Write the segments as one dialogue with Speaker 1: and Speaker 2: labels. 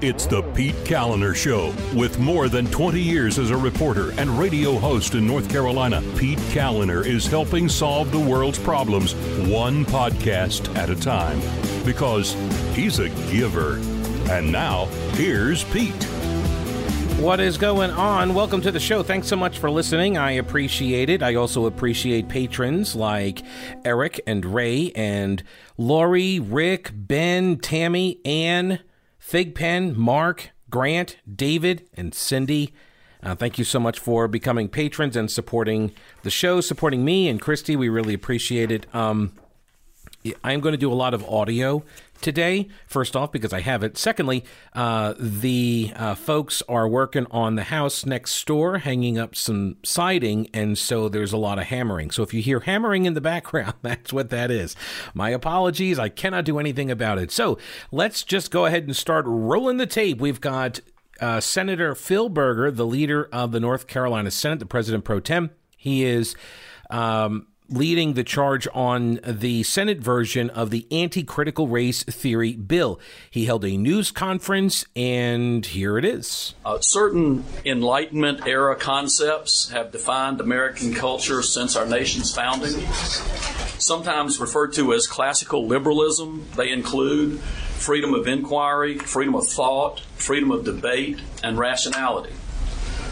Speaker 1: It's the Pete Kaliner Show. With more than 20 years as a reporter and radio host in North Carolina, Pete Kaliner is helping solve the world's problems one podcast at a time because he's a giver. And now, here's Pete.
Speaker 2: What is going on? Welcome to the show. Thanks so much for listening. I appreciate it. I also appreciate patrons like Eric and Ray and Lori, Rick, Ben, Tammy, Ann, Figpen, Mark, Grant, David, and Cindy. Uh, thank you so much for becoming patrons and supporting the show, supporting me and Christy. We really appreciate it. Um, I'm going to do a lot of audio today. First off, because I have it. Secondly, uh, the uh, folks are working on the house next door, hanging up some siding, and so there's a lot of hammering. So if you hear hammering in the background, that's what that is. My apologies. I cannot do anything about it. So let's just go ahead and start rolling the tape. We've got uh, Senator Phil Berger, the leader of the North Carolina Senate, the president pro tem. He is. Um, leading the charge on the Senate version of the anti critical race theory bill. He held a news conference, and here it is.
Speaker 3: Uh, certain Enlightenment era concepts have defined American culture since our nation's founding. Sometimes referred to as classical liberalism, they include freedom of inquiry, freedom of thought, freedom of debate, and rationality.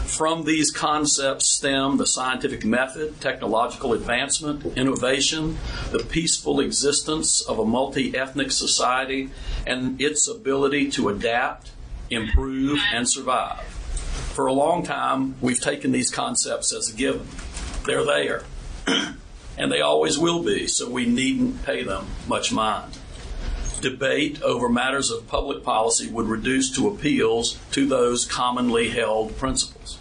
Speaker 3: From these concepts stem the scientific method, technological advancement, innovation, the peaceful existence of a multi ethnic society, and its ability to adapt, improve, and survive. For a long time, we've taken these concepts as a given. They're there, and they always will be, so we needn't pay them much mind debate over matters of public policy would reduce to appeals to those commonly held principles.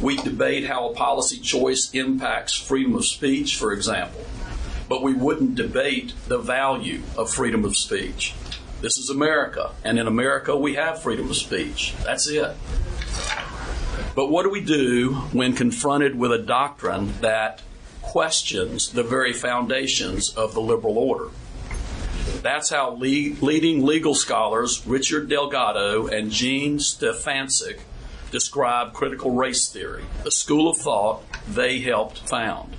Speaker 3: We debate how a policy choice impacts freedom of speech, for example, but we wouldn't debate the value of freedom of speech. This is America, and in America we have freedom of speech. That's it. But what do we do when confronted with a doctrine that questions the very foundations of the liberal order? That's how le- leading legal scholars Richard Delgado and Jean Stefancic describe critical race theory, the school of thought they helped found.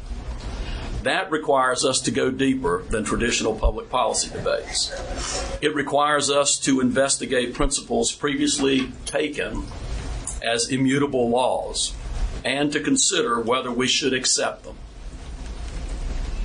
Speaker 3: That requires us to go deeper than traditional public policy debates. It requires us to investigate principles previously taken as immutable laws and to consider whether we should accept them.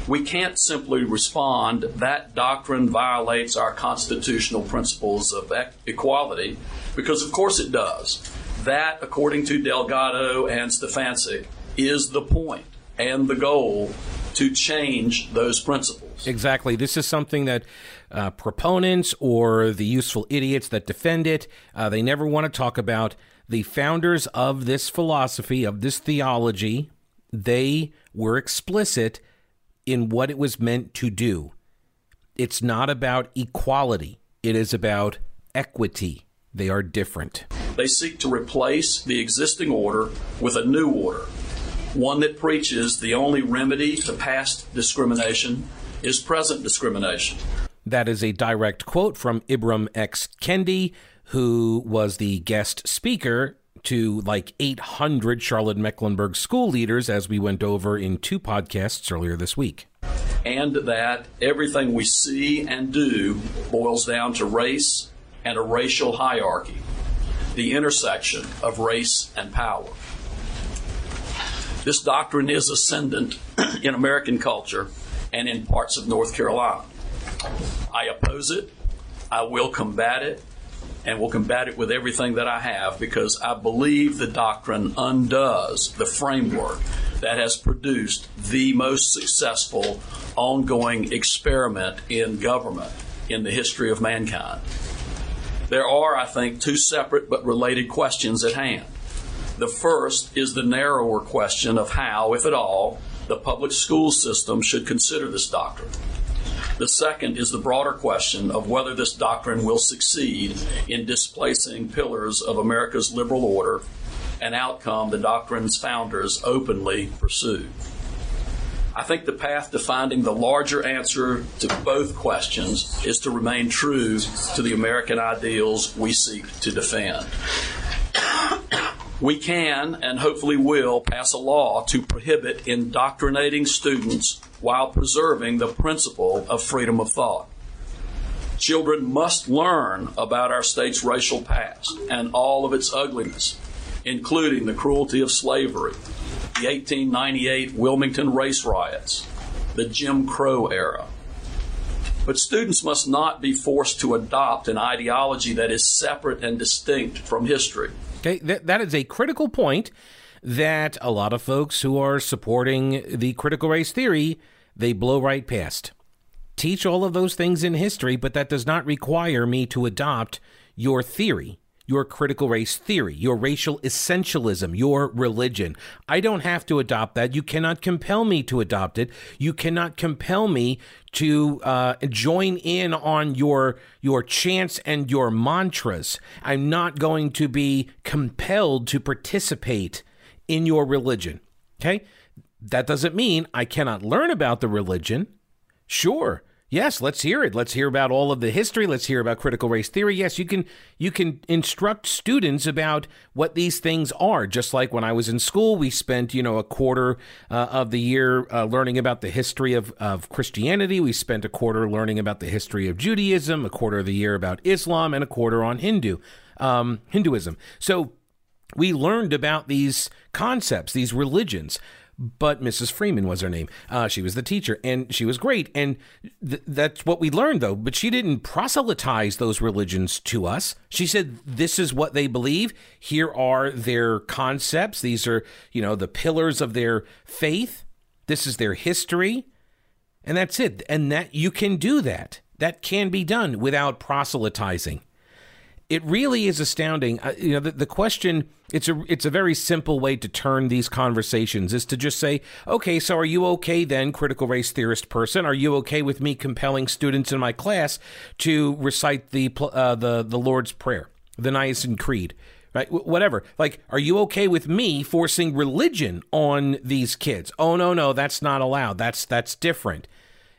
Speaker 3: We can't simply respond that doctrine violates our constitutional principles of equality, because of course it does. That, according to Delgado and Stefancic, is the point and the goal to change those principles.
Speaker 2: Exactly. This is something that uh, proponents or the useful idiots that defend it, uh, they never want to talk about. The founders of this philosophy, of this theology, they were explicit in what it was meant to do. It's not about equality, it is about equity. They are different.
Speaker 3: They seek to replace the existing order with a new order, one that preaches the only remedy to past discrimination is present discrimination.
Speaker 2: That is a direct quote from Ibram X. Kendi, who was the guest speaker to like 800 Charlotte Mecklenburg school leaders as we went over in two podcasts earlier this week.
Speaker 3: And that everything we see and do boils down to race and a racial hierarchy the intersection of race and power. This doctrine is ascendant in American culture and in parts of North Carolina. I oppose it, I will combat it, and will combat it with everything that I have because I believe the doctrine undoes the framework that has produced the most successful ongoing experiment in government in the history of mankind. There are, I think, two separate but related questions at hand. The first is the narrower question of how, if at all, the public school system should consider this doctrine. The second is the broader question of whether this doctrine will succeed in displacing pillars of America's liberal order, an outcome the doctrine's founders openly pursued. I think the path to finding the larger answer to both questions is to remain true to the American ideals we seek to defend. We can and hopefully will pass a law to prohibit indoctrinating students while preserving the principle of freedom of thought. Children must learn about our state's racial past and all of its ugliness, including the cruelty of slavery, the 1898 Wilmington race riots, the Jim Crow era. But students must not be forced to adopt an ideology that is separate and distinct from history.
Speaker 2: Okay, that, that is a critical point that a lot of folks who are supporting the critical race theory they blow right past. Teach all of those things in history, but that does not require me to adopt your theory your critical race theory, your racial essentialism, your religion. I don't have to adopt that. You cannot compel me to adopt it. You cannot compel me to uh, join in on your your chants and your mantras. I'm not going to be compelled to participate in your religion. Okay, that doesn't mean I cannot learn about the religion. Sure, Yes, let's hear it. Let's hear about all of the history. Let's hear about critical race theory. Yes, you can you can instruct students about what these things are. Just like when I was in school, we spent you know a quarter uh, of the year uh, learning about the history of, of Christianity. We spent a quarter learning about the history of Judaism, a quarter of the year about Islam, and a quarter on Hindu um, Hinduism. So we learned about these concepts, these religions but Mrs. Freeman was her name. Uh, she was the teacher, and she was great. And th- that's what we learned, though. But she didn't proselytize those religions to us. She said, This is what they believe. Here are their concepts. These are, you know, the pillars of their faith. This is their history. And that's it. And that you can do that. That can be done without proselytizing it really is astounding. Uh, you know, the, the question it's a it's a very simple way to turn these conversations is to just say, okay, so are you okay then, critical race theorist person? Are you okay with me compelling students in my class to recite the uh, the the Lord's Prayer, the Nicene Creed? Right, whatever. Like, are you okay with me forcing religion on these kids? Oh no, no, that's not allowed. That's that's different.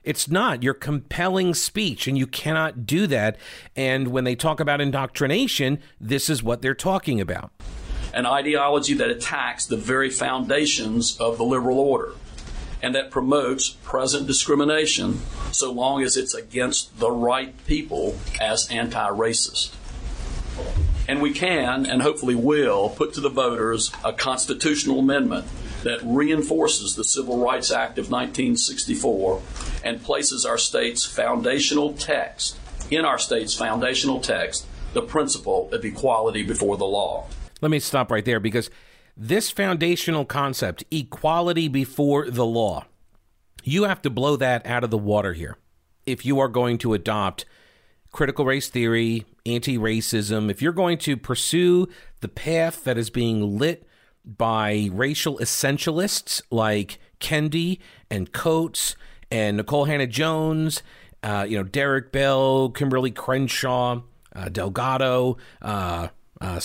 Speaker 2: It's not. You're compelling speech, and you cannot do that. And when they talk about indoctrination, this is what they're talking about
Speaker 3: an ideology that attacks the very foundations of the liberal order and that promotes present discrimination so long as it's against the right people as anti racist. And we can, and hopefully will, put to the voters a constitutional amendment that reinforces the Civil Rights Act of 1964 and places our state's foundational text, in our state's foundational text, the principle of equality before the law.
Speaker 2: Let me stop right there because this foundational concept, equality before the law, you have to blow that out of the water here if you are going to adopt critical race theory, anti racism, if you're going to pursue the path that is being lit by racial essentialists like Kendi and Coates and Nicole Hannah-Jones, uh, you know, Derek Bell, Kimberly Crenshaw, uh, Delgado, uh, uh,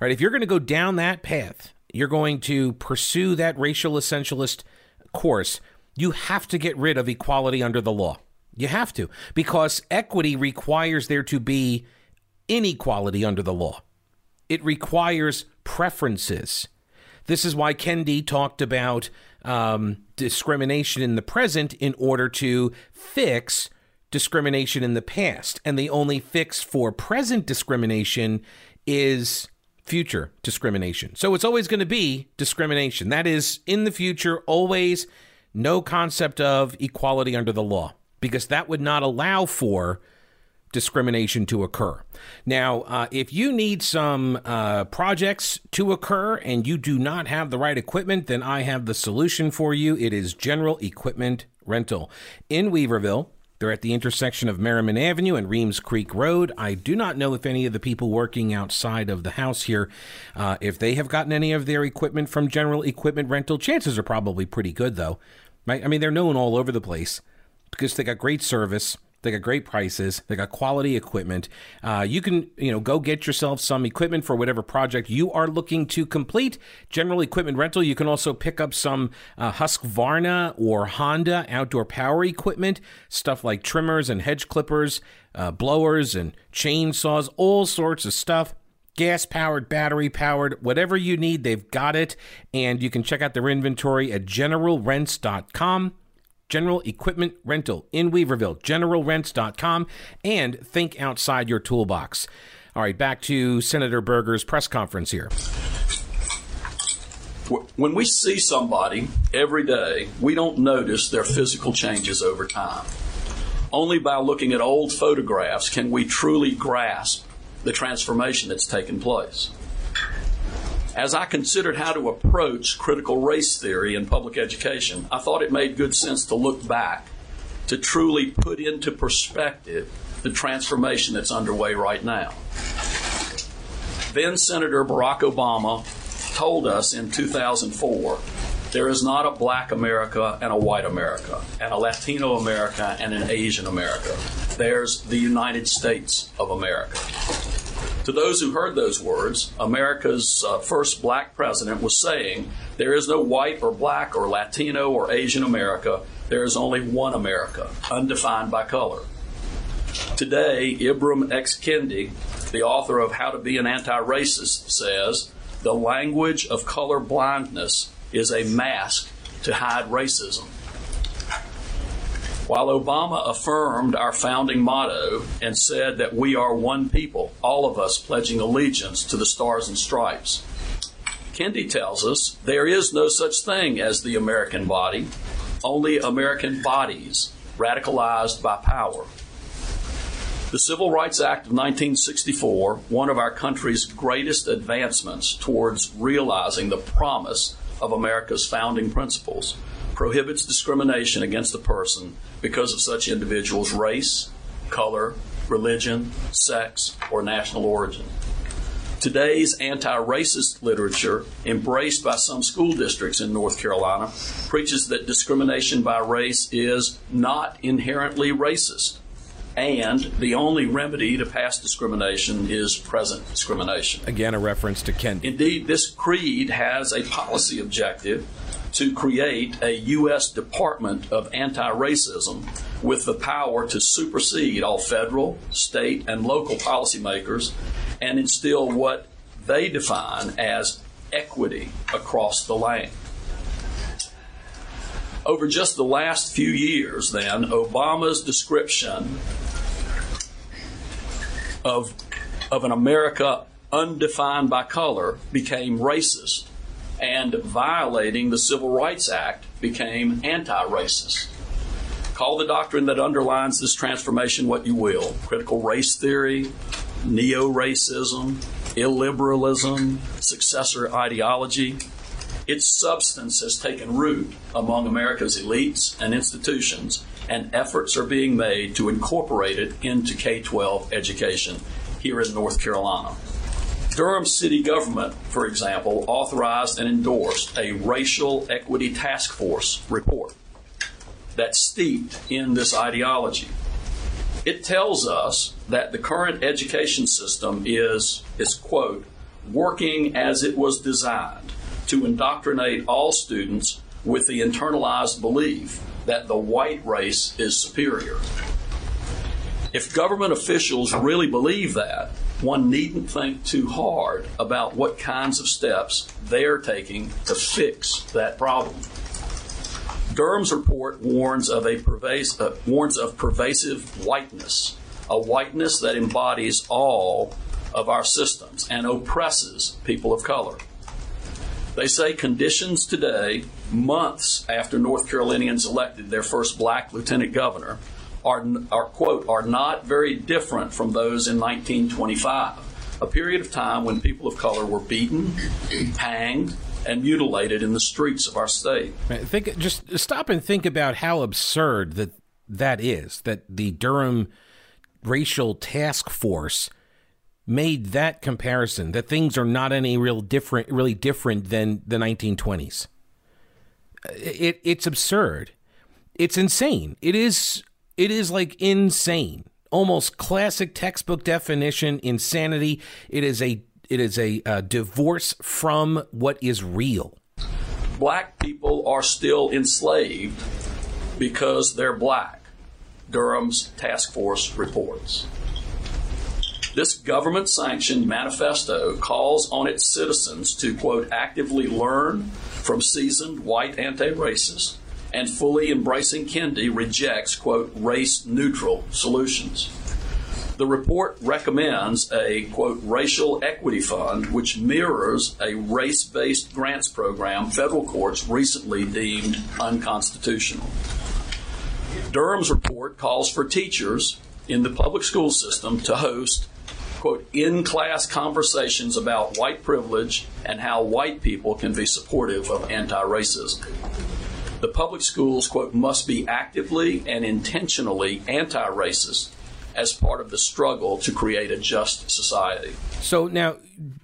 Speaker 2: right? If you're going to go down that path, you're going to pursue that racial essentialist course, you have to get rid of equality under the law. You have to, because equity requires there to be inequality under the law. It requires preferences. This is why Kendi talked about um, discrimination in the present in order to fix discrimination in the past. And the only fix for present discrimination is future discrimination. So it's always going to be discrimination. That is, in the future, always no concept of equality under the law, because that would not allow for discrimination to occur. Now, uh, if you need some uh, projects to occur and you do not have the right equipment, then I have the solution for you. It is General Equipment Rental in Weaverville. They're at the intersection of Merrimon Avenue and Reems Creek Road. I do not know if any of the people working outside of the house here, uh, if they have gotten any of their equipment from General Equipment Rental. Chances are probably pretty good, though. Right? I mean, they're known all over the place because they got great service They got great prices. They got quality equipment. Uh, you can, you know, go get yourself some equipment for whatever project you are looking to complete. General equipment rental. You can also pick up some uh, Husqvarna or Honda outdoor power equipment, stuff like trimmers and hedge clippers, uh, blowers and chainsaws, all sorts of stuff gas powered, battery powered, whatever you need, they've got it. And you can check out their inventory at generalrents.com. General Equipment Rental in Weaverville, generalrents.com, and think outside your toolbox. All right, back to Senator Berger's press conference here.
Speaker 3: When we see somebody every day, we don't notice their physical changes over time. Only by looking at old photographs can we truly grasp the transformation that's taken place. As I considered how to approach critical race theory in public education, I thought it made good sense to look back to truly put into perspective the transformation that's underway right now. Then Senator Barack Obama told us in 2004 there is not a black America and a white America, and a Latino America and an Asian America. There's the United States of America. To those who heard those words, America's uh, first black president was saying, There is no white or black or Latino or Asian America. There is only one America, undefined by color. Today, Ibram X. Kendi, the author of How to Be an Anti Racist, says, The language of color blindness is a mask to hide racism. While Obama affirmed our founding motto and said that we are one people, all of us pledging allegiance to the stars and stripes, Kendi tells us there is no such thing as the American body, only American bodies radicalized by power. The Civil Rights Act of 1964, one of our country's greatest advancements towards realizing the promise of America's founding principles, prohibits discrimination against a person because of such individuals' race, color, religion, sex, or national origin. Today's anti racist literature, embraced by some school districts in North Carolina, preaches that discrimination by race is not inherently racist, and the only remedy to past discrimination is present discrimination.
Speaker 2: Again, a reference to Kendi.
Speaker 3: Indeed, this creed has a policy objective to create a U.S. Department of Anti Racism with the power to supersede all federal, state, and local policymakers and instill what they define as equity across the land. Over just the last few years, then, Obama's description of, of an America undefined by color became racist and violating the Civil Rights Act became anti racist. Call the doctrine that underlines this transformation what you will critical race theory, neo racism, illiberalism, successor ideology. Its substance has taken root among America's elites and institutions, and efforts are being made to incorporate it into K 12 education here in North Carolina. Durham city government, for example, authorized and endorsed a racial equity task force report that's steeped in this ideology. It tells us that the current education system is, is quote, working as it was designed to indoctrinate all students with the internalized belief that the white race is superior. If government officials really believe that, one needn't think too hard about what kinds of steps they're taking to fix that problem. Durham's report warns of a pervasive, uh, warns of pervasive whiteness, a whiteness that embodies all of our systems and oppresses people of color. They say conditions today, months after North Carolinians elected their first black lieutenant governor, are, are, quote, are not very different from those in 1925, a period of time when people of color were beaten, hanged, and mutilated in the streets of our state.
Speaker 2: Think, just stop and think about how absurd that that is. That the Durham Racial Task Force made that comparison. That things are not any real different, really different than the 1920s. It, it's absurd. It's insane. It is It is like insane. Almost classic textbook definition insanity. It is a it is a uh, divorce from what is real.
Speaker 3: Black people are still enslaved because they're black. Durham's task force reports. This government sanctioned manifesto calls on its citizens to, quote, actively learn from seasoned white anti racists and fully embracing Kendi rejects, quote, race neutral solutions. The report recommends a, quote, racial equity fund, which mirrors a race based grants program federal courts recently deemed unconstitutional. Durham's report calls for teachers in the public school system to host, quote, in class conversations about white privilege and how white people can be supportive of anti racism the public schools, quote, must be actively and intentionally anti racist as part of the struggle to create a just society.
Speaker 2: So now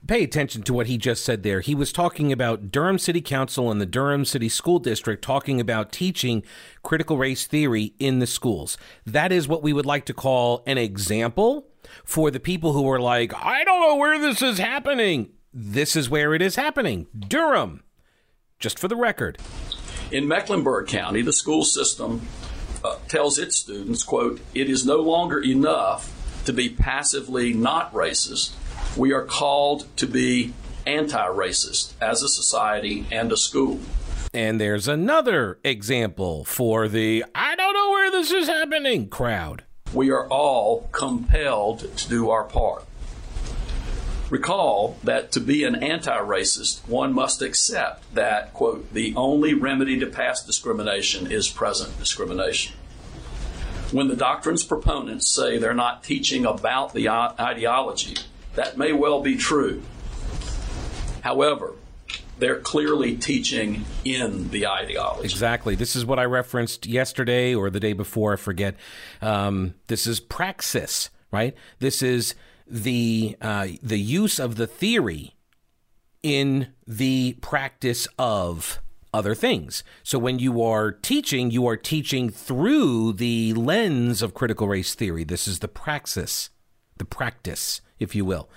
Speaker 2: pay attention to what he just said there. He was talking about Durham City Council and the Durham City School District talking about teaching critical race theory in the schools. That is what we would like to call an example for the people who are like, I don't know where this is happening. This is where it is happening. Durham. Just for the record.
Speaker 3: In Mecklenburg County, the school system uh, tells its students, quote, it is no longer enough to be passively not racist. We are called to be anti racist as a society and a school.
Speaker 2: And there's another example for the I don't know where this is happening crowd.
Speaker 3: We are all compelled to do our part. Recall that to be an anti racist, one must accept that, quote, the only remedy to past discrimination is present discrimination. When the doctrine's proponents say they're not teaching about the ideology, that may well be true. However, they're clearly teaching in the ideology.
Speaker 2: Exactly. This is what I referenced yesterday or the day before, I forget. Um, this is praxis, right? This is the uh, the use of the theory in the practice of other things. So when you are teaching, you are teaching through the lens of critical race theory. This is the praxis, the practice, if you will.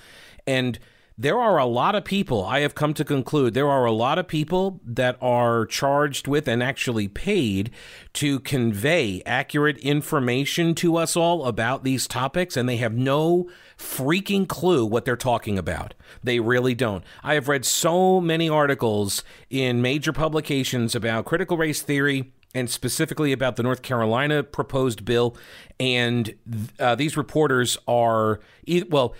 Speaker 2: And there are a lot of people, I have come to conclude, there are a lot of people that are charged with and actually paid to convey accurate information to us all about these topics, and they have no freaking clue what they're talking about. They really don't. I have read so many articles in major publications about critical race theory and specifically about the North Carolina proposed bill. And uh, these reporters are, well,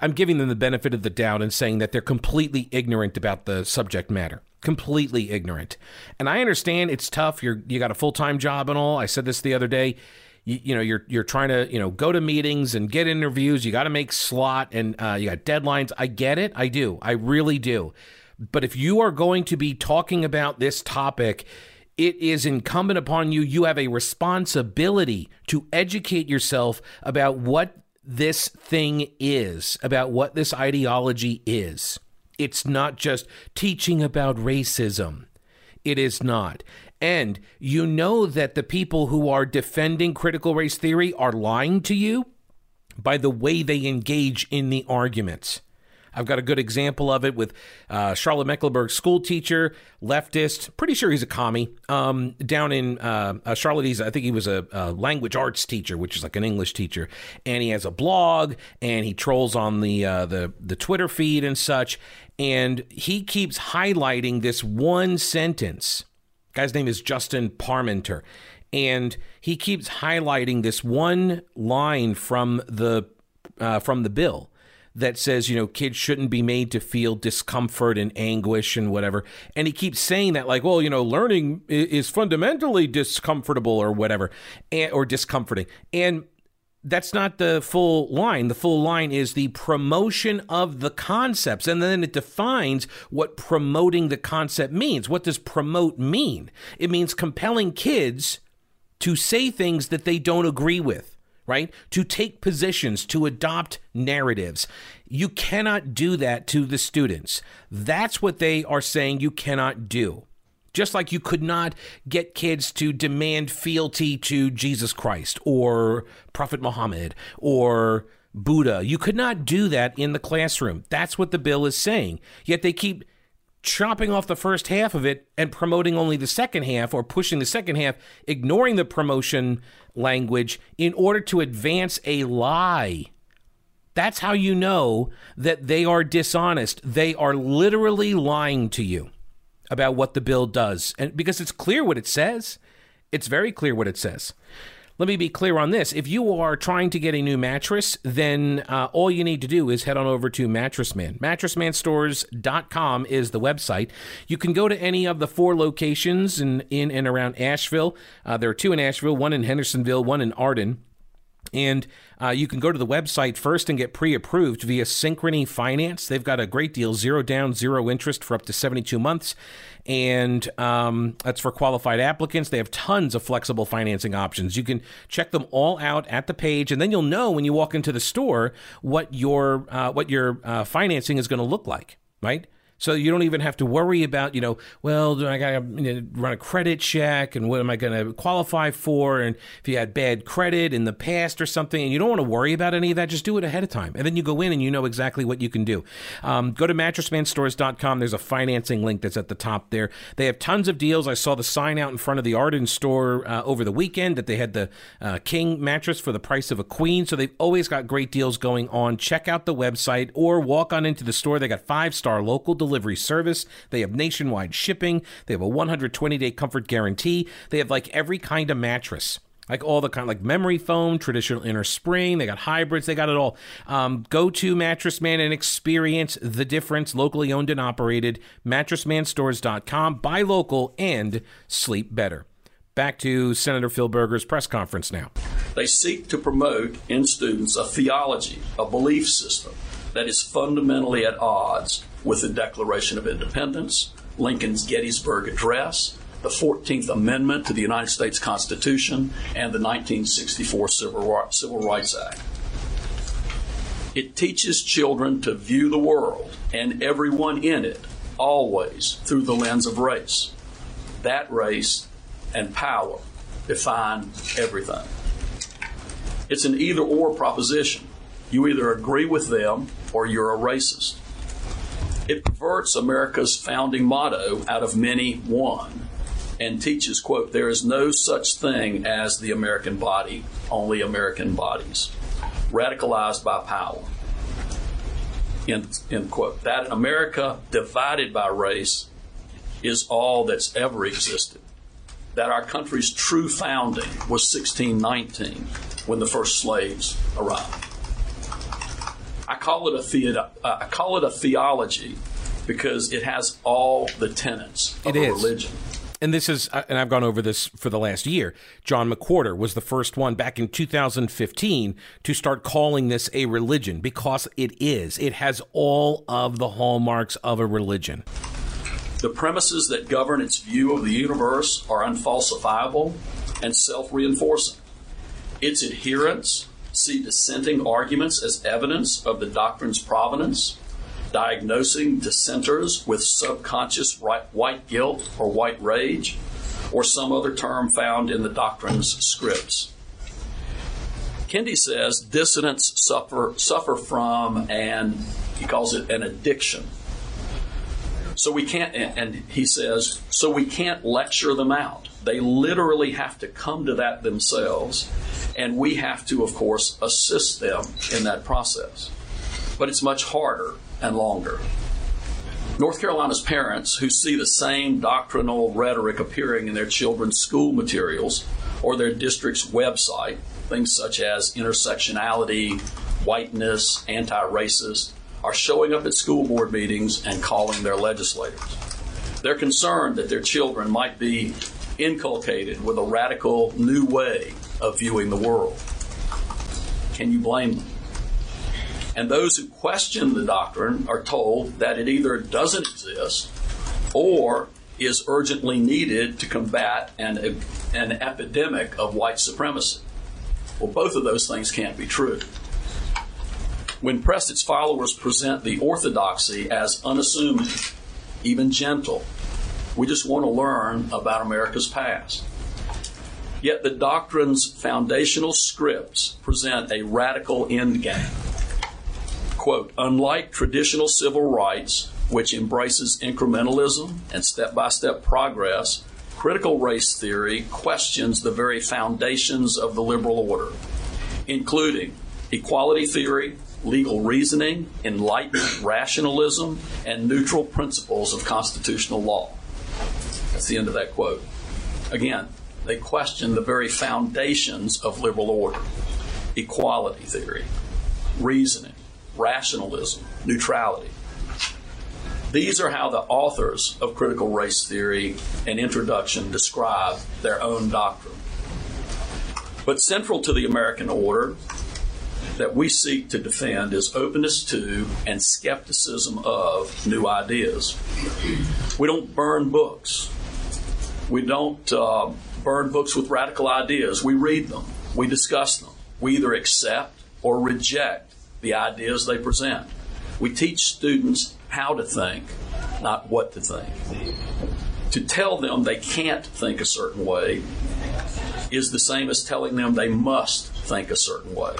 Speaker 2: I'm giving them the benefit of the doubt and saying that they're completely ignorant about the subject matter. Completely ignorant. And I understand it's tough. You're you got a full time job and all. I said this the other day. You, you, know you're you're trying to you know go to meetings and get interviews. You got to make slot and uh, you got deadlines. I get it. I do. I really do. But if you are going to be talking about this topic, it is incumbent upon you. You have a responsibility to educate yourself about what this thing is, about what this ideology is. It's not just teaching about racism. It is not. And you know that the people who are defending critical race theory are lying to you by the way they engage in the arguments. I've got a good example of it with uh, Charlotte Mecklenburg school teacher, leftist, pretty sure he's a commie, um, down in uh, uh, Charlotte. He's, I think he was a, a, language arts teacher, which is like an English teacher. And he has a blog and he trolls on the, uh, the, the Twitter feed and such. And he keeps highlighting this one sentence. Guy's name is Justin Parmenter. And he keeps highlighting this one line from the uh, from the bill that says, you know, kids shouldn't be made to feel discomfort and anguish and whatever. And he keeps saying that, like, well, you know, learning is fundamentally discomfortable or whatever, and, or discomforting. And that's not the full line. The full line is the promotion of the concepts. And then it defines what promoting the concept means. What does promote mean? It means compelling kids to say things that they don't agree with right? To take positions, to adopt narratives. You cannot do that to the students. That's what they are saying you cannot do. Just like you could not get kids to demand fealty to Jesus Christ or Prophet Muhammad or Buddha. You could not do that in the classroom. That's what the bill is saying. Yet they keep chopping off the first half of it and promoting only the second half or pushing the second half, ignoring the promotion language in order to advance a lie. That's how you know that they are dishonest. They are literally lying to you about what the bill does. And because it's clear what it says, it's very clear what it says. Let me be clear on this. If you are trying to get a new mattress, then uh, all you need to do is head on over to Mattress Man. MattressManStores.com is the website. You can go to any of the four locations in, in and around Asheville. Uh, there are two in Asheville, one in Hendersonville, one in Arden. And uh, you can go to the website first and get pre approved via Synchrony Finance. They've got a great deal zero down, zero interest for up to 72 months. And um, that's for qualified applicants. They have tons of flexible financing options. You can check them all out at the page, and then you'll know when you walk into the store what your, uh, what your uh, financing is going to look like, right? So you don't even have to worry about, you know, well, do I got to run a credit check and what am I going to qualify for? And if you had bad credit in the past or something, and you don't want to worry about any of that, just do it ahead of time. And then you go in and you know exactly what you can do. Um, go to mattressmanstores.com. There's a financing link that's at the top there. They have tons of deals. I saw the sign out in front of the Arden store uh, over the weekend that they had the uh, King mattress for the price of a queen. So they've always got great deals going on. Check out the website or walk on into the store. They got five star local delivery delivery service. They have nationwide shipping. They have a 120 day comfort guarantee. They have like every kind of mattress like all the kind like memory foam, traditional inner spring. They got hybrids. They got it all. Um, go to Mattress Man and experience the difference. Locally owned and operated. MattressManStores.com. Buy local and sleep better. Back to Senator Phil Berger's press conference now.
Speaker 3: They seek to promote in students a theology, a belief system that is fundamentally at odds with the Declaration of Independence, Lincoln's Gettysburg Address, the 14th Amendment to the United States Constitution, and the 1964 Civil Rights Act. It teaches children to view the world and everyone in it always through the lens of race. That race and power define everything. It's an either or proposition. You either agree with them or you're a racist. It perverts America's founding motto, out of many, one, and teaches, quote, there is no such thing as the American body, only American bodies, radicalized by power. End, end quote. That America divided by race is all that's ever existed. That our country's true founding was 1619 when the first slaves arrived. I call it a theod- uh, I call it a theology because it has all the tenets of
Speaker 2: it
Speaker 3: a
Speaker 2: is.
Speaker 3: religion.
Speaker 2: And this is, uh, and I've gone over this for the last year. John McWhorter was the first one back in 2015 to start calling this a religion because it is. It has all of the hallmarks of a religion.
Speaker 3: The premises that govern its view of the universe are unfalsifiable and self reinforcing. Its adherents see dissenting arguments as evidence of the doctrine's provenance, diagnosing dissenters with subconscious white guilt or white rage, or some other term found in the doctrine's scripts. Kendi says dissidents suffer, suffer from, and he calls it an addiction. So we can't, and he says, so we can't lecture them out. They literally have to come to that themselves and we have to, of course, assist them in that process. But it's much harder and longer. North Carolina's parents who see the same doctrinal rhetoric appearing in their children's school materials or their district's website, things such as intersectionality, whiteness, anti racist, are showing up at school board meetings and calling their legislators. They're concerned that their children might be inculcated with a radical new way of viewing the world. Can you blame them? And those who question the doctrine are told that it either doesn't exist or is urgently needed to combat an, an epidemic of white supremacy. Well, both of those things can't be true. When pressed, its followers present the orthodoxy as unassuming, even gentle, We just want to learn about America's past. Yet the doctrine's foundational scripts present a radical endgame. Quote, unlike traditional civil rights, which embraces incrementalism and step by step progress, critical race theory questions the very foundations of the liberal order, including equality theory, legal reasoning, enlightenment rationalism, and neutral principles of constitutional law. That's the end of that quote. Again, they question the very foundations of liberal order equality theory, reasoning, rationalism, neutrality. These are how the authors of critical race theory and introduction describe their own doctrine. But central to the American order that we seek to defend is openness to and skepticism of new ideas. We don't burn books. We don't uh, burn books with radical ideas. We read them, we discuss them. We either accept or reject the ideas they present. We teach students how to think, not what to think. To tell them they can't think a certain way is the same as telling them they must think a certain way.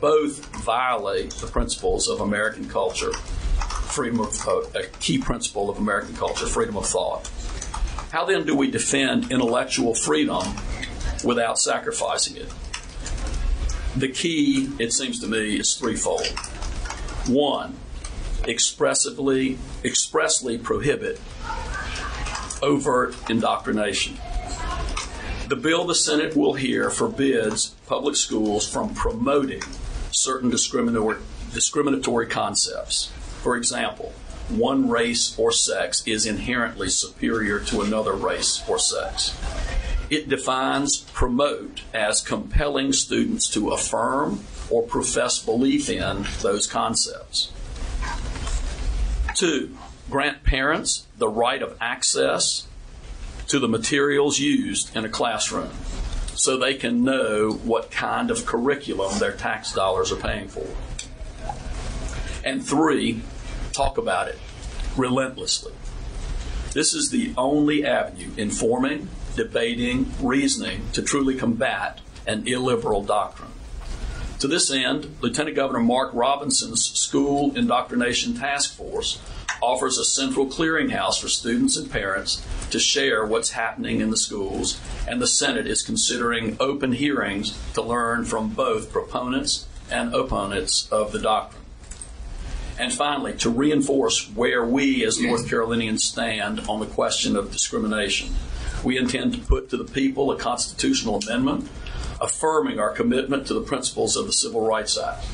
Speaker 3: Both violate the principles of American culture, freedom of uh, a key principle of American culture, freedom of thought. How then do we defend intellectual freedom without sacrificing it? The key, it seems to me, is threefold. One, expressively, expressly prohibit overt indoctrination. The bill the Senate will hear forbids public schools from promoting certain discriminatory, discriminatory concepts. For example, one race or sex is inherently superior to another race or sex. It defines promote as compelling students to affirm or profess belief in those concepts. Two, grant parents the right of access to the materials used in a classroom so they can know what kind of curriculum their tax dollars are paying for. And three, talk about it relentlessly. This is the only avenue informing, debating, reasoning to truly combat an illiberal doctrine. To this end, Lieutenant Governor Mark Robinson's School Indoctrination Task Force offers a central clearinghouse for students and parents to share what's happening in the schools, and the Senate is considering open hearings to learn from both proponents and opponents of the doctrine. And finally, to reinforce where we as North Carolinians stand on the question of discrimination, we intend to put to the people a constitutional amendment affirming our commitment to the principles of the Civil Rights Act.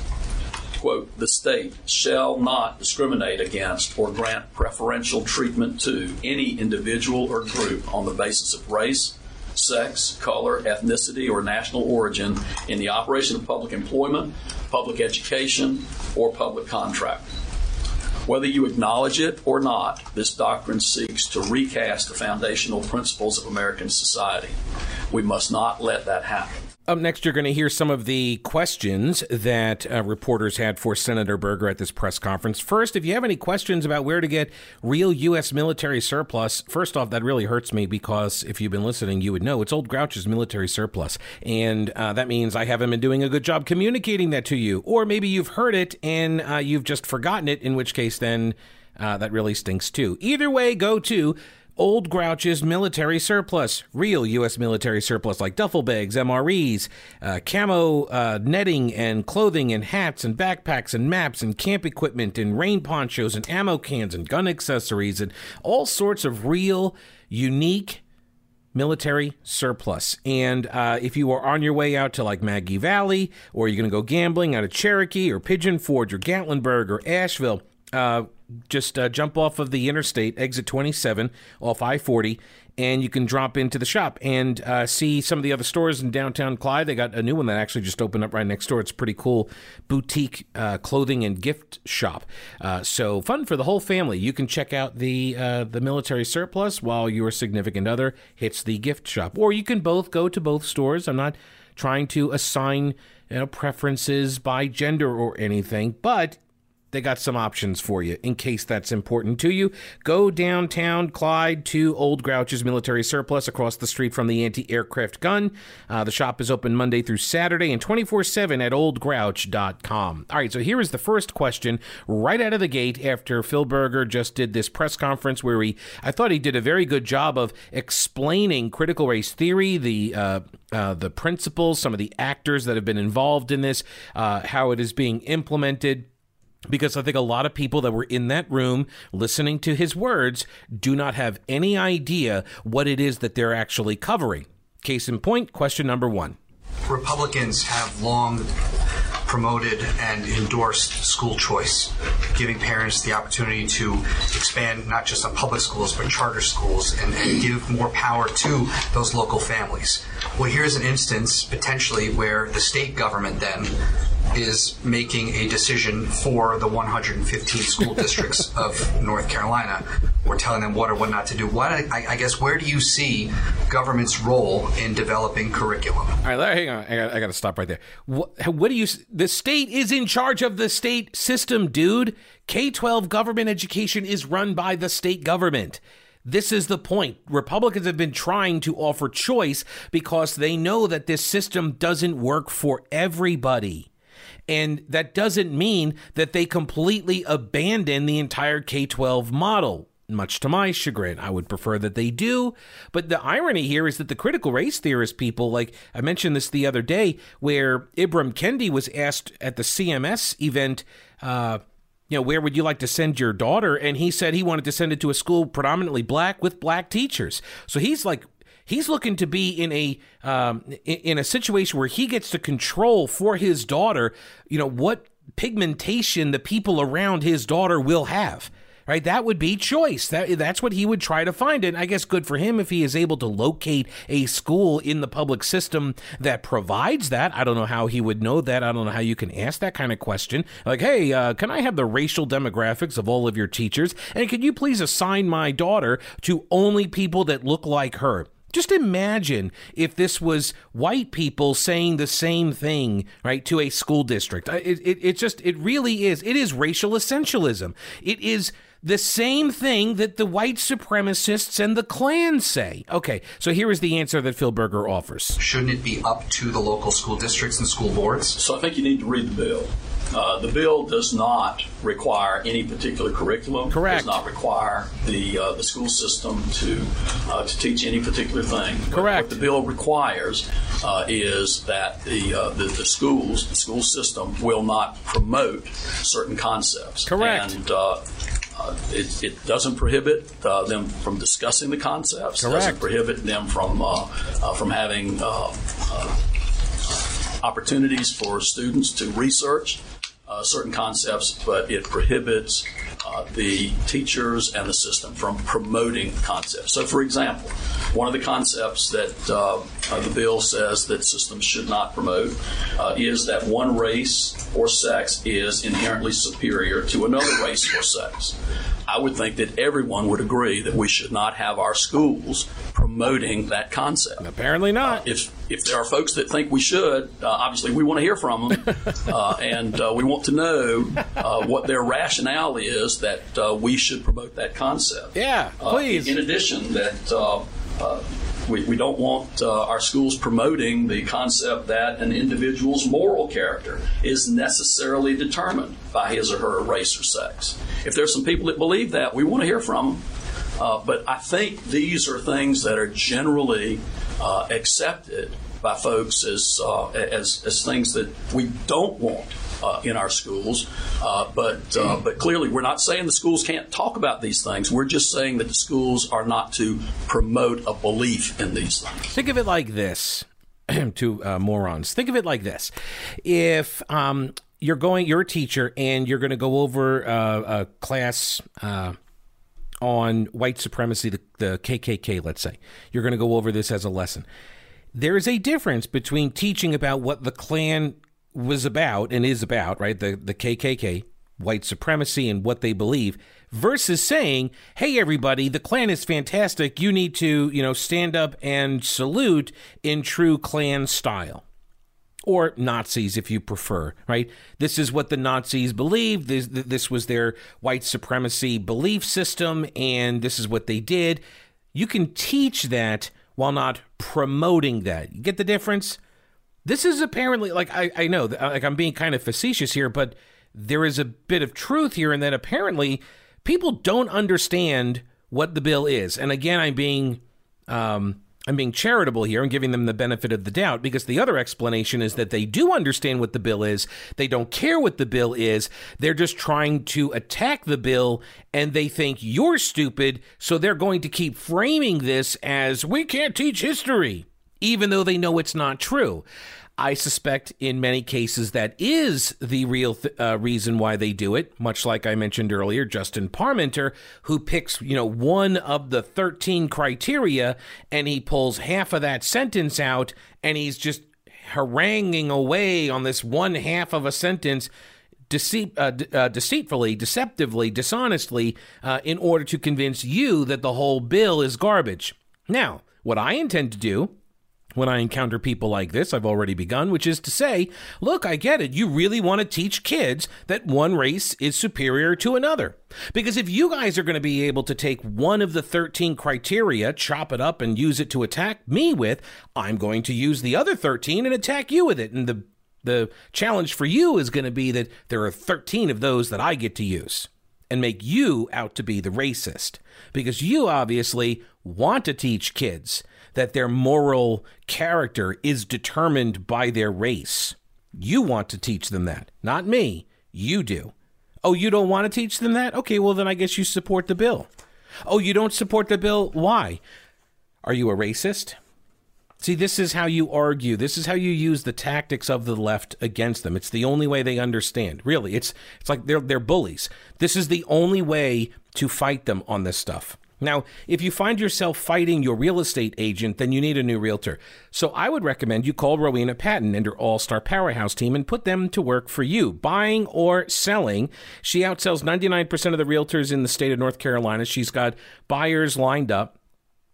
Speaker 3: Quote, the state shall not discriminate against or grant preferential treatment to any individual or group on the basis of race, sex, color, ethnicity, or national origin in the operation of public employment, public education, or public contract. Whether you acknowledge it or not, this doctrine seeks to recast the foundational principles of American society. We must not let that happen.
Speaker 2: Up next, you're going to hear some of the questions that uh, reporters had for Senator Berger at this press conference. First, if you have any questions about where to get real U.S. military surplus, first off, that really hurts me because if you've been listening, you would know it's Old Grouch's military surplus. And uh, that means I haven't been doing a good job communicating that to you. Or maybe you've heard it and uh, you've just forgotten it, in which case, then uh, that really stinks too. Either way, go to Old Grouch's military surplus, real U.S. military surplus like duffel bags, MREs, uh, camo uh, netting and clothing and hats and backpacks and maps and camp equipment and rain ponchos and ammo cans and gun accessories and all sorts of real, unique military surplus. And uh, if you are on your way out to like Maggie Valley, or you're going to go gambling out of Cherokee or Pigeon Forge or Gatlinburg or Asheville, uh, just uh, jump off of the interstate, exit 27 off I 40, and you can drop into the shop and uh, see some of the other stores in downtown Clyde. They got a new one that actually just opened up right next door. It's pretty cool boutique uh, clothing and gift shop. Uh, so fun for the whole family. You can check out the uh, the military surplus while your significant other hits the gift shop, or you can both go to both stores. I'm not trying to assign you know preferences by gender or anything, but they got some options for you in case that's important to you. Go downtown Clyde to Old Grouch's military surplus across the street from the anti aircraft gun. Uh, the shop is open Monday through Saturday and 24 7 at oldgrouch.com. All right, so here is the first question right out of the gate after Phil Berger just did this press conference where he, I thought he did a very good job of explaining critical race theory, the, uh, uh, the principles, some of the actors that have been involved in this, uh, how it is being implemented because I think a lot of people that were in that room listening to his words do not have any idea what it is that they're actually covering. Case in point, question number one.
Speaker 4: Republicans have long promoted and endorsed school choice, giving parents the opportunity to expand not just on public schools but charter schools and, and give more power to those local families. Well, here's an instance potentially where the state government then is making a decision for the 115 school districts of North Carolina. We're telling them what or what not to do. What I, I guess where do you see government's role in developing curriculum?
Speaker 2: All right, hang on. I got, to stop right there. What, what do you? The state is in charge of the state system, dude. K 12 government education is run by the state government. This is the point. Republicans have been trying to offer choice because they know that this system doesn't work for everybody. And that doesn't mean that they completely abandon the entire K 12 model. Much to my chagrin, I would prefer that they do. But the irony here is that the critical race theorist people, like I mentioned this the other day, where Ibram Kendi was asked at the CMS event, uh, you know, where would you like to send your daughter? And he said he wanted to send it to a school predominantly black with black teachers. So he's like he's looking to be in a um, in a situation where he gets to control for his daughter. You know what pigmentation the people around his daughter will have right? That would be choice. That that's what he would try to find. And I guess good for him if he is able to locate a school in the public system that provides that. I don't know how he would know that. I don't know how you can ask that kind of question. Like, hey, uh, can I have the racial demographics of all of your teachers? And can you please assign my daughter to only people that look like her? Just imagine if this was white people saying the same thing, right, to a school district. Uh, it, it, it just, it really is. It is racial essentialism. It is the same thing that the white supremacists and the Klan say. Okay, so here is the answer that Phil Berger offers.
Speaker 4: Shouldn't it be up to the local school districts and school boards?
Speaker 3: So I think you need to read the bill. Uh, the bill does not require any particular curriculum.
Speaker 2: Correct.
Speaker 3: Does not require the uh, the school system to uh, to teach any particular thing.
Speaker 2: Correct.
Speaker 3: What the bill requires uh, is that the, uh, the, the schools, the school system, will not promote certain concepts.
Speaker 2: Correct.
Speaker 3: And uh, it, it, doesn't prohibit uh, them from discussing the concepts.
Speaker 2: Correct.
Speaker 3: Doesn't prohibit them from uh, uh, from having opportunities for students to research uh, certain concepts, but it prohibits uh, the teachers and the system from promoting concepts. So, for example, one of the concepts that uh, uh the bill says that systems should not promote uh, is that one race or sex is inherently superior to another race or sex. I would think that everyone would agree that we should not have our schools promoting that concept.
Speaker 2: Apparently not.
Speaker 3: Uh, if if there are folks that think we should, uh, obviously we want to hear from them, uh, and uh, we want to know uh, what their rationale is that uh, we should promote that concept.
Speaker 2: Yeah, please.
Speaker 3: In, in, addition, that we, we don't want uh, our schools promoting the concept that an individual's moral character is necessarily determined by his or her race or sex. If there's some people that believe that, we want to hear from them. Uh, but I think these are things that are generally uh, accepted by folks as, uh, as, as things that we don't want uh, in our schools. Uh, but uh, but clearly, we're not saying the schools can't talk about these things. We're just saying that the schools are not to promote a belief in these things.
Speaker 2: Think of it like this. to uh, morons. Think of it like this: if um, you're going, you're a teacher, and you're going to go over uh, a class uh, on white supremacy, the, the KKK, let's say, you're going to go over this as a lesson. There is a difference between teaching about what the Klan was about and is about, right? The the KKK, white supremacy and what they believe versus saying, "Hey everybody, the Klan is fantastic. You need to, you know, stand up and salute in true Klan style." or Nazis if you prefer, right? This is what the Nazis believed. This, this was their white supremacy belief system, and this is what they did. You can teach that while not promoting that. You get the difference? This is apparently, like, I, I know, like, I'm being kind of facetious here, but there is a bit of truth here in that apparently people don't understand what the bill is. And again, I'm being. Um, I'm being charitable here and giving them the benefit of the doubt because the other explanation is that they do understand what the bill is. They don't care what the bill is. They're just trying to attack the bill and they think you're stupid. So they're going to keep framing this as we can't teach history, even though they know it's not true. I suspect in many cases that is the real th- uh, reason why they do it. Much like I mentioned earlier, Justin Parmenter, who picks you know one of the thirteen criteria, and he pulls half of that sentence out, and he's just haranguing away on this one half of a sentence. Deceit, uh, uh, deceitfully, deceptively, dishonestly, uh, in order to convince you that the whole bill is garbage. Now, what I intend to do when I encounter people like this, I've already begun, which is to say, look, I get it. You really want to teach kids that one race is superior to another. Because if you guys are going to be able to take one of the 13 criteria, chop it up, and use it to attack me with, I'm going to use the other 13 and attack you with it. And the the challenge for you is going to be that there are 13 of those that I get to use and make you out to be the racist because you obviously want to teach kids that their moral character is determined by their race. You want to teach them that, not me. You do. Oh, you don't want to teach them that? Okay, well, then I guess you support the bill. Oh, you don't support the bill? Why? Are you a racist? See, this is how you argue. This is how you use the tactics of the left against them. It's the only way they understand. Really, it's it's like they're they're bullies. This is the only way to fight them on this stuff. Now, if you find yourself fighting your real estate agent, then you need a new realtor. So I would recommend you call Rowena Patton and her All Star Powerhouse team and put them to work for you, buying or selling. She outsells 99% of the realtors in the state of North Carolina. She's got buyers lined up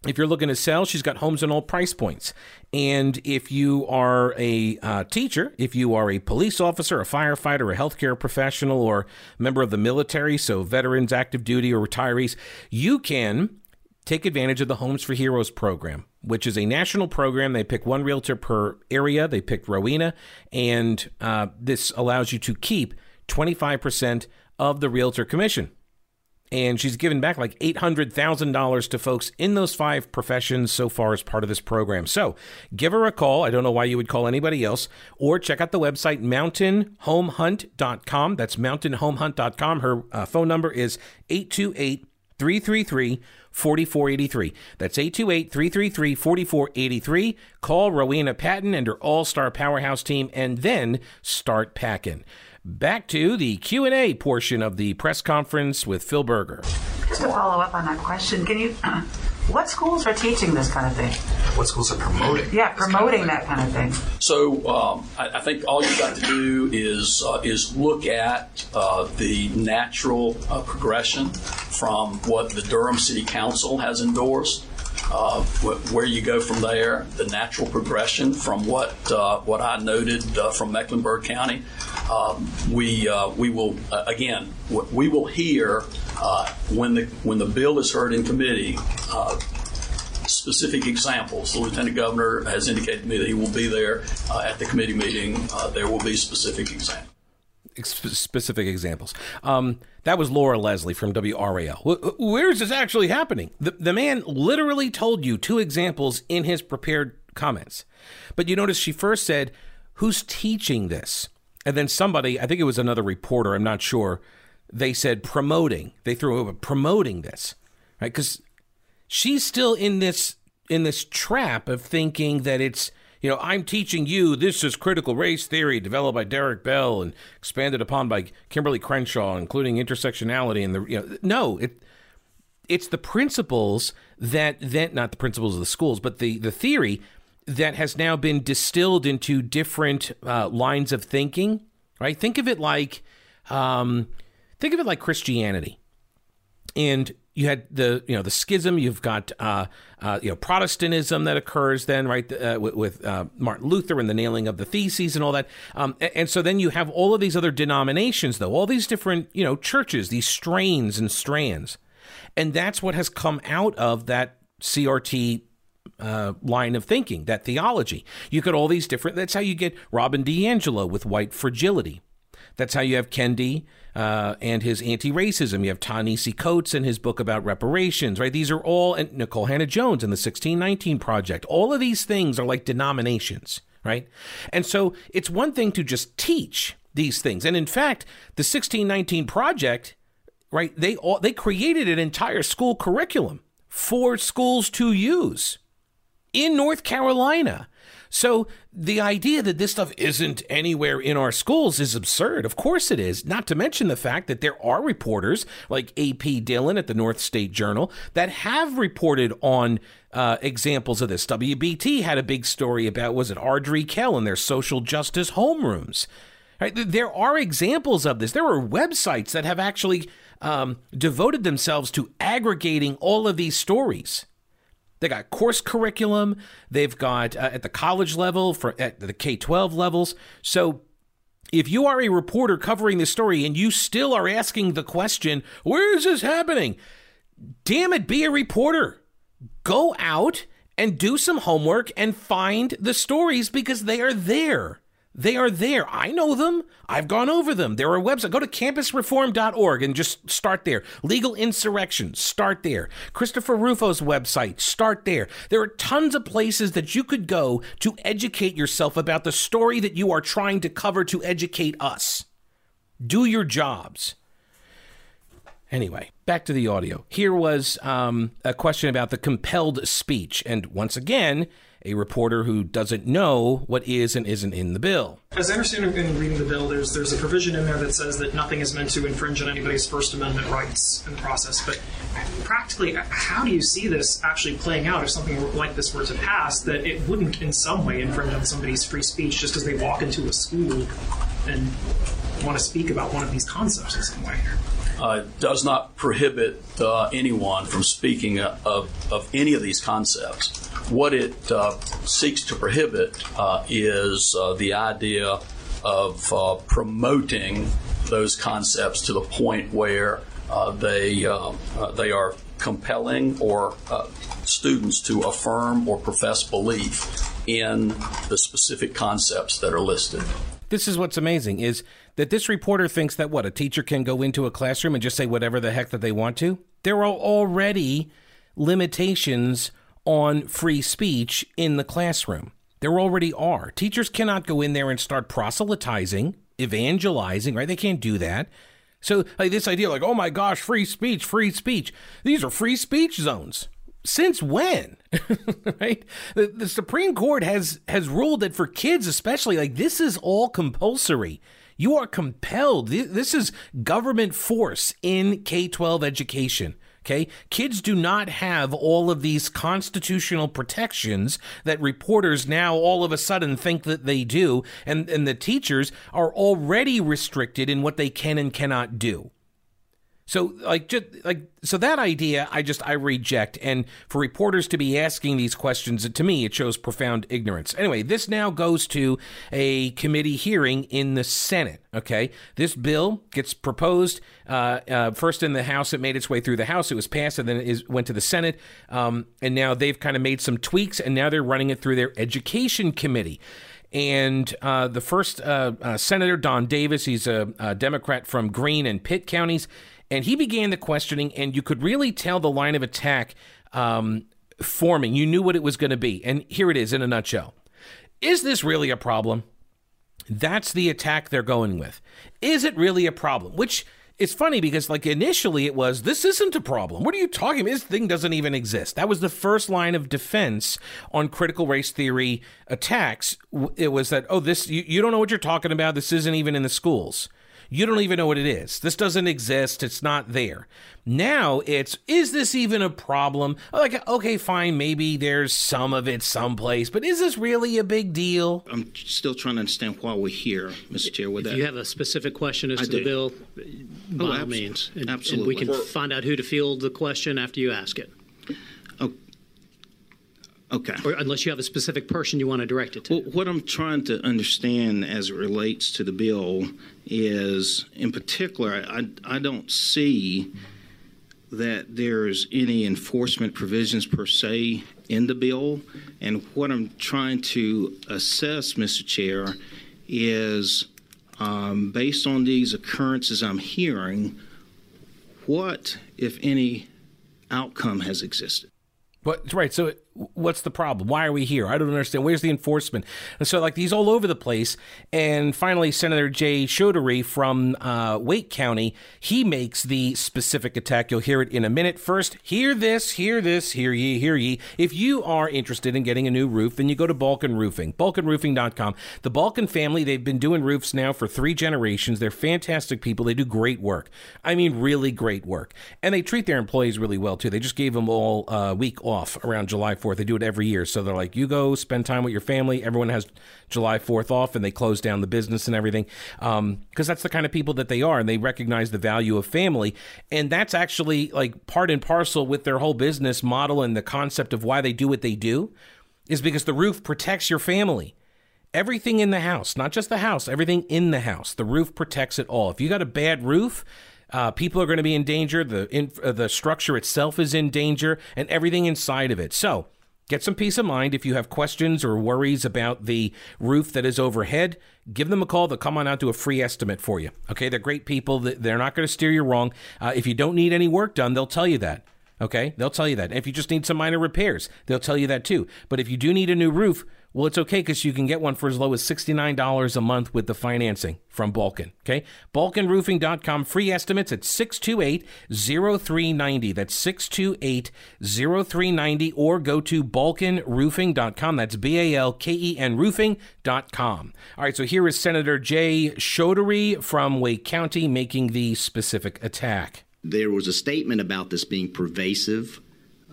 Speaker 2: if you're looking to sell, she's got homes on all price points. And if you are a uh, teacher, if you are a police officer, a firefighter, a healthcare professional, or member of the military, so veterans, active duty, or retirees, you can take advantage of the Homes for Heroes program, which is a national program. They pick one realtor per area. They picked Rowena, and uh, this allows you to keep 25% of the realtor commission and she's given back like $800,000 to folks in those five professions so far as part of this program. So give her a call. I don't know why you would call anybody else, or check out the website mountainhomehunt.com. That's mountainhomehunt.com. Her uh, phone number is 828 333 4483. That's 828 333 4483. Call Rowena Patton and her all star powerhouse team and then start packing. Back to the Q&A portion of the press conference with Phil Berger.
Speaker 5: Just to follow up on that question, can you what schools are teaching this kind of thing?
Speaker 4: What schools are promoting?
Speaker 5: Yeah, promoting kind of that kind of thing.
Speaker 3: So um, I, I, think all you've got to do is uh, is look at uh, the natural uh, progression from what the Durham City Council has endorsed uh, where you go from there, the natural progression from what uh, what I noted uh, from Mecklenburg County. Um, we uh, we will uh, again we will hear uh, when the when the bill is heard in committee. Specific examples. The lieutenant governor has indicated to me that he will be there at the committee meeting. there will be specific examples
Speaker 2: specific examples. Um, that was Laura Leslie from WRAL. Where is this actually happening? The, the man literally told you two examples in his prepared comments. But you notice she first said, Who's teaching this? And then somebody, I think it was another reporter, I'm not sure, they said promoting. They threw over promoting this, right? Because she's still in this in this trap of thinking that it's you know, I'm teaching you this is critical race theory developed by Derek Bell and expanded upon by Kimberlé Crenshaw, including intersectionality and the you know, no, it it's the principles that that not the principles of the schools, but the the theory that has now been distilled into different uh, lines of thinking. Right? Think of it like um, think of it like Christianity. And you had the you know the schism. You've got uh, uh, you know Protestantism that occurs then, right, uh, with, with uh, Martin Luther and the nailing of the theses and all that. Um, and, and, so then you have all of these other denominations, though, all these different you know churches, these strains and strands, and that's what has come out of that CRT. Uh, line of thinking, that theology. You get all these different. That's how you get Robin DiAngelo with white fragility. That's how you have Kendi uh, and his anti-racism. You have Ta-Nehisi Coates and his book about reparations, right? These are all, and Nikole Hannah-Jones and the 1619 Project. All of these things are like denominations, right? And so it's one thing to just teach these things. And in fact, the 1619 Project, right, they, all, they created an entire school curriculum for schools to use in North Carolina so the idea that this stuff isn't anywhere in our schools is absurd. Of course it is. Not to mention the fact that there are reporters like A.P. Dillon at the North State Journal that have reported on uh, examples of this. WBT had a big story about was it Ardrey Kell and their social justice homerooms. Right? There are examples of this. There are websites that have actually um, devoted themselves to aggregating all of these stories. They got course curriculum. They've got uh, at the college level for at the K twelve levels. So if you are a reporter covering this story and you still are asking the question, where is this happening? Damn it, be a reporter. Go out and do some homework and find the stories because they are there. They are there. I know them. I've gone over them. There are websites. Go to campusreform.org and just start there. Legal insurrection, start there. Christopher Rufo's website, start there. There are tons of places that you could go to educate yourself about the story that you are trying to cover to educate us. Do your jobs. Anyway, back to the audio. Here was um, a question about the compelled speech. And once again, a reporter who doesn't know what is and isn't in the bill.
Speaker 6: As I understand in reading the bill, there's there's a provision in there that says that nothing is meant to infringe on anybody's First Amendment rights in the process. But practically, how do you see this actually playing out if something like this were to pass? That it wouldn't in some way infringe on somebody's free speech just because they walk into a school and want to speak about one of these concepts in some way.
Speaker 3: Uh, does not prohibit uh, anyone from speaking of, of any of these concepts. What it uh, seeks to prohibit uh, is uh, the idea of promoting those concepts to the point where they they are compelling or students to affirm or profess belief in the specific concepts that are listed.
Speaker 2: This is what's amazing is that this reporter thinks that what a teacher can go into a classroom and just say whatever the heck that they want to. There are already limitations on free speech in the classroom. There already are. Teachers cannot go in there and start proselytizing, evangelizing, right? They can't do that. So, like this idea, like, oh my gosh, free speech, free speech. These are free speech zones. Since when? right? The, the Supreme Court has has ruled that for kids, especially, like this is all compulsory. You are compelled. This is government force in K 12 education. Okay. Kids do not have all of these constitutional protections that reporters now all of a sudden think that they do. And, and the teachers are already restricted in what they can and cannot do. So like just like so that idea I just I reject and for reporters to be asking these questions to me it shows profound ignorance. Anyway, this now goes to a committee hearing in the Senate, okay? This bill gets proposed uh, uh, first in the House it made its way through the House, it was passed and then it is, went to the Senate um, and now they've kind of made some tweaks and now they're running it through their education committee. And uh, the first uh, uh, Senator Don Davis, he's a, a Democrat from Greene and Pitt counties and he began the questioning, and you could really tell the line of attack um, forming. You knew what it was going to be. And here it is in a nutshell. Is this really a problem? That's the attack they're going with. Is it really a problem? Which is funny because, like, initially it was, this isn't a problem. What are you talking about? This thing doesn't even exist. That was the first line of defense on critical race theory attacks. It was that, oh, this, you, you don't know what you're talking about. This isn't even in the schools. You don't even know what it is. This doesn't exist. It's not there. Now it's, is this even a problem? Like, okay, fine, maybe there's some of it someplace, but is this really a big deal?
Speaker 7: I'm still trying to understand why we're here, Mr. Chair, with that.
Speaker 8: If
Speaker 7: that.
Speaker 8: you have a specific question as
Speaker 7: I
Speaker 8: to the bill, oh, by all
Speaker 7: abs-
Speaker 8: means. And,
Speaker 7: absolutely.
Speaker 8: And we can find out who to field the question after you ask it.
Speaker 7: Okay.
Speaker 8: Or unless you have a specific person you want to direct it to.
Speaker 7: Well, what I'm trying to understand as it relates to the bill is, in particular, I, I don't see that there's any enforcement provisions per se in the bill. And what I'm trying to assess, Mr. Chair, is um, based on these occurrences I'm hearing, what, if any, outcome has existed?
Speaker 2: What right? So what's the problem? Why are we here? I don't understand. Where's the enforcement? And so like these all over the place. And finally, Senator Jay Chaudhuri from uh, Wake County, he makes the specific attack. You'll hear it in a minute. First, hear this, hear this, hear ye, hear ye. If you are interested in getting a new roof, then you go to Balken Roofing, BalkenRoofing.com. The Balken family, they've been doing roofs now for three generations. They're fantastic people. They do great work. I mean, really great work. And they treat their employees really well too. They just gave them all a week off around July 4th. They do it every year. So they're like, you go spend time with your family. Everyone has July 4th off and they close down the business and everything. Um, cause that's the kind of people that they are. And they recognize the value of family. And that's actually like part and parcel with their whole business model and the concept of why they do what they do is because the roof protects your family. Everything in the house, not just the house, everything in the house. The roof protects it all. If you got a bad roof, uh, people are going to be in danger. The in, uh, the structure itself is in danger, and everything inside of it. So, get some peace of mind. If you have questions or worries about the roof that is overhead, give them a call. They'll come on out to a free estimate for you. Okay, they're great people. They're not going to steer you wrong. Uh, if you don't need any work done, they'll tell you that. Okay, they'll tell you that. If you just need some minor repairs, they'll tell you that too. But if you do need a new roof, well, it's okay because you can get one for as low as $69 a month with the financing from Balken. Okay, BalkenRoofing.com. Free estimates at 628 0390. That's 628 0390. Or go to BalkenRoofing.com. That's B A L K E N roofing.com. All right, so here is Senator Jay Chaudhuri from Wake County making the specific attack.
Speaker 9: there was a statement about this being pervasive.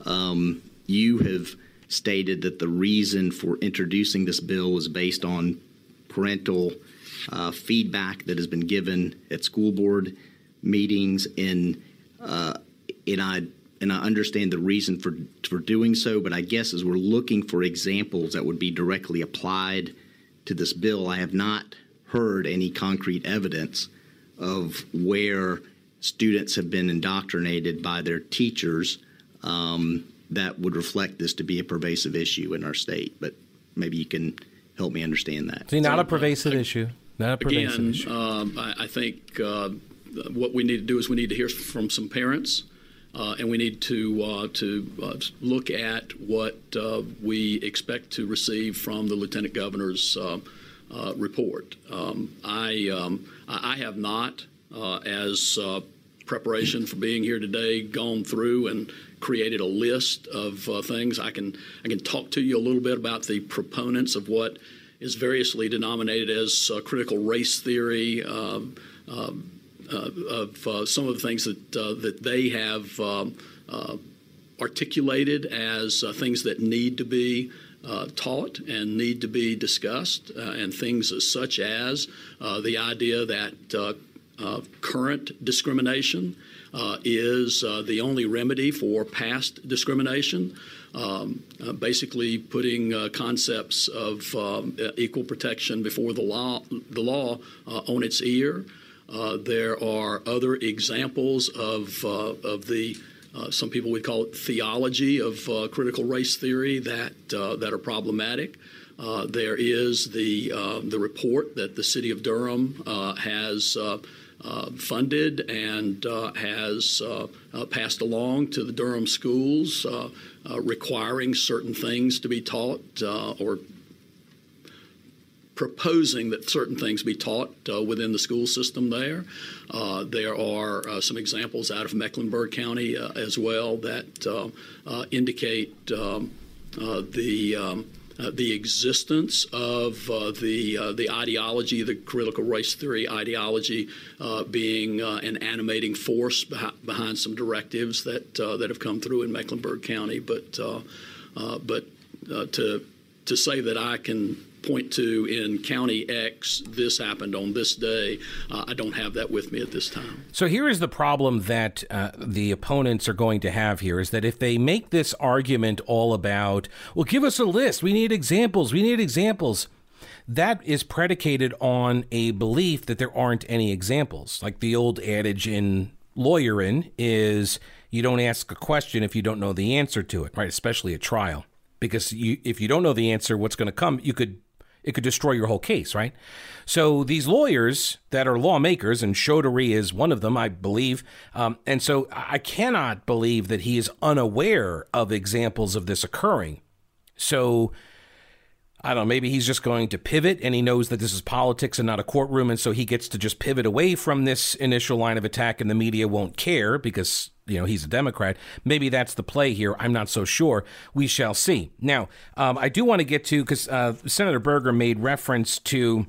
Speaker 9: Um, you have stated that the reason for introducing this bill was based on parental uh, feedback that has been given at school board meetings, and uh, and I and I understand the reason for for doing so. But I guess as we're looking for examples that would be directly applied to this bill, I have not heard any concrete evidence of where students have been indoctrinated by their teachers um, that would reflect this to be a pervasive issue in our state. But maybe you can help me understand that.
Speaker 2: See, not a pervasive issue. Not a pervasive
Speaker 3: Again,
Speaker 2: issue.
Speaker 3: um, I, I think uh, what we need to do is we need to hear from some parents, uh, and we need to uh, to uh, look at what uh, we expect to receive from the lieutenant governor's uh, uh, report. Um, I um, I I have not, uh, as uh, preparation for being here today, gone through and created a list of uh, things. I can I can talk to you a little bit about the proponents of what is variously denominated as uh, critical race theory. Um, um, uh, of uh, some of the things that uh, that they have um, articulated as things that need to be uh, taught and need to be discussed, uh, and things such as uh, the idea that current discrimination is uh, the only remedy for past discrimination. Um, uh, basically, putting uh, concepts of um, equal protection before the law, the law uh, on its ear. Uh, there are other examples of uh, of the uh, some people would call it theology of uh, critical race theory that uh, that are problematic. Uh, there is the uh, the report that the city of Durham uh, has. Uh, funded and uh, has uh, passed along to the Durham schools, requiring certain things to be taught or proposing that certain things be taught uh, within the school system there. Uh, there are uh, some examples out of Mecklenburg County as well that indicate um, the um,
Speaker 10: uh, the existence of uh, the uh, the ideology, the critical race theory ideology, uh, being uh, an animating force beh- behind some directives that that have come through in Mecklenburg County. But but to to say that I can point to in County X, this happened on this day. Uh, I don't have that with me at this time.
Speaker 2: So here is the problem that uh, the opponents are going to have here is that if they make this argument all about, well, give us a list, we need examples, we need examples. That is predicated on a belief that there aren't any examples. Like the old adage in lawyering is you don't ask a question if you don't know the answer to it, right? Especially a trial because you, if you don't know the answer, what's going to come, you could it could destroy your whole case, right? So these lawyers that are lawmakers, and Chaudhuri is one of them, I believe, um, and so I cannot believe that he is unaware of examples of this occurring. So I don't know, maybe he's just going to pivot and he knows that this is politics and not a courtroom, and so he gets to just pivot away from this initial line of attack, and the media won't care because you know he's a Democrat. Maybe that's the play here. I'm not so sure. We shall see. Now, um, I do want to get to because uh, Senator Berger made reference to.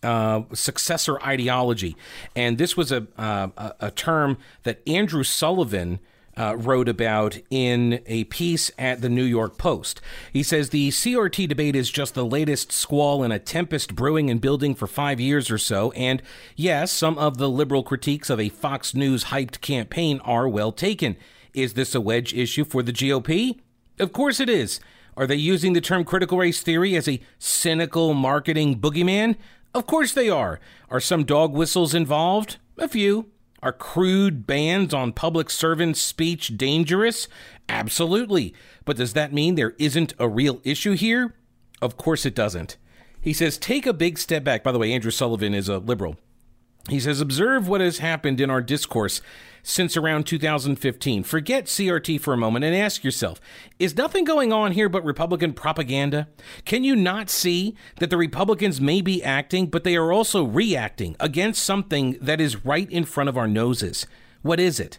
Speaker 2: Uh, successor ideology, and this was a, uh, a term that Andrew Sullivan uh, wrote about in a piece at the New York Post. He says the CRT debate is just the latest squall in a tempest brewing and building for five years or so. And yes, some of the liberal critiques of a Fox News hyped campaign are well taken. Is this a wedge issue for the GOP? Of course it is. Are they using the term critical race theory as a cynical marketing boogeyman? Of course they are. Are some dog whistles involved? A few. Are crude bans on public servants' speech dangerous? Absolutely. But does that mean there isn't a real issue here? Of course it doesn't. He says, take a big step back. By the way, Andrew Sullivan is a liberal. He says, observe what has happened in our discourse since around 2015. Forget CRT for a moment and ask yourself is nothing going on here but Republican propaganda? Can you not see that the Republicans may be acting, but they are also reacting against something that is right in front of our noses? What is it?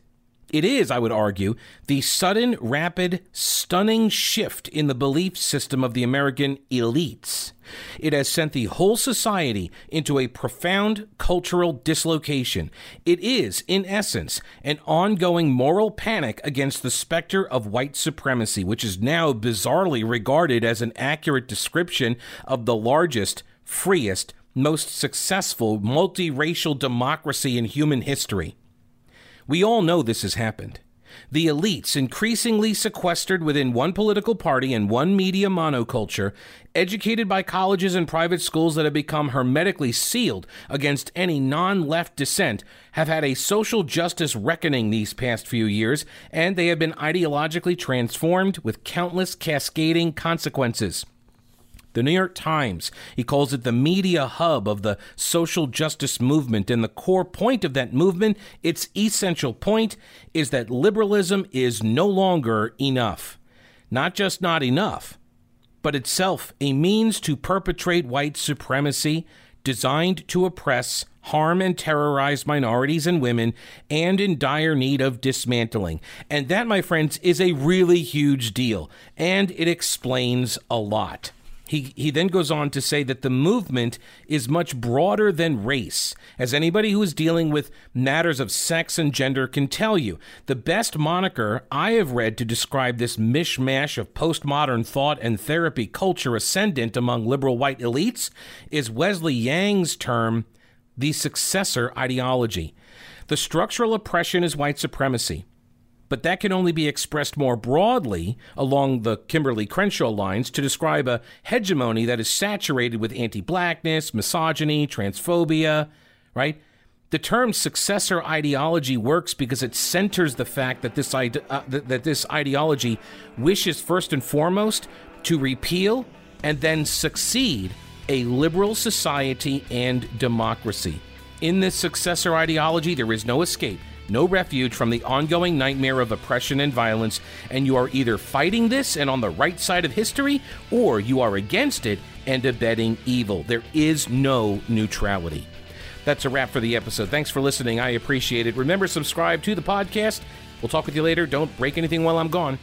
Speaker 2: It is, I would argue, the sudden, rapid, stunning shift in the belief system of the American elites. It has sent the whole society into a profound cultural dislocation. It is, in essence, an ongoing moral panic against the specter of white supremacy, which is now bizarrely regarded as an accurate description of the largest, freest, most successful multiracial democracy in human history. We all know this has happened. The elites, increasingly sequestered within one political party and one media monoculture, educated by colleges and private schools that have become hermetically sealed against any non left dissent, have had a social justice reckoning these past few years, and they have been ideologically transformed with countless cascading consequences. The New York Times, he calls it the media hub of the social justice movement. And the core point of that movement, its essential point, is that liberalism is no longer enough. Not just not enough, but itself a means to perpetrate white supremacy designed to oppress, harm, and terrorize minorities and women, and in dire need of dismantling. And that, my friends, is a really huge deal, and it explains a lot. He, he then goes on to say that the movement is much broader than race. As anybody who is dealing with matters of sex and gender can tell you, the best moniker I have read to describe this mishmash of postmodern thought and therapy culture ascendant among liberal white elites is Wesley Yang's term, the successor ideology. The structural oppression is white supremacy but that can only be expressed more broadly along the Kimberlé Crenshaw lines to describe a hegemony that is saturated with anti blackness, misogyny, transphobia, right? The term successor ideology works because it centers the fact that this, ide- uh, that, that this ideology wishes first and foremost to repeal and then succeed a liberal society and democracy. In this successor ideology, there is no escape no refuge from the ongoing nightmare of oppression and violence, and you are either fighting this and on the right side of history, or you are against it and abetting evil. There is no neutrality. That's a wrap for the episode. Thanks for listening. I appreciate it. Remember, subscribe to the podcast. We'll talk with you later. Don't break anything while I'm gone.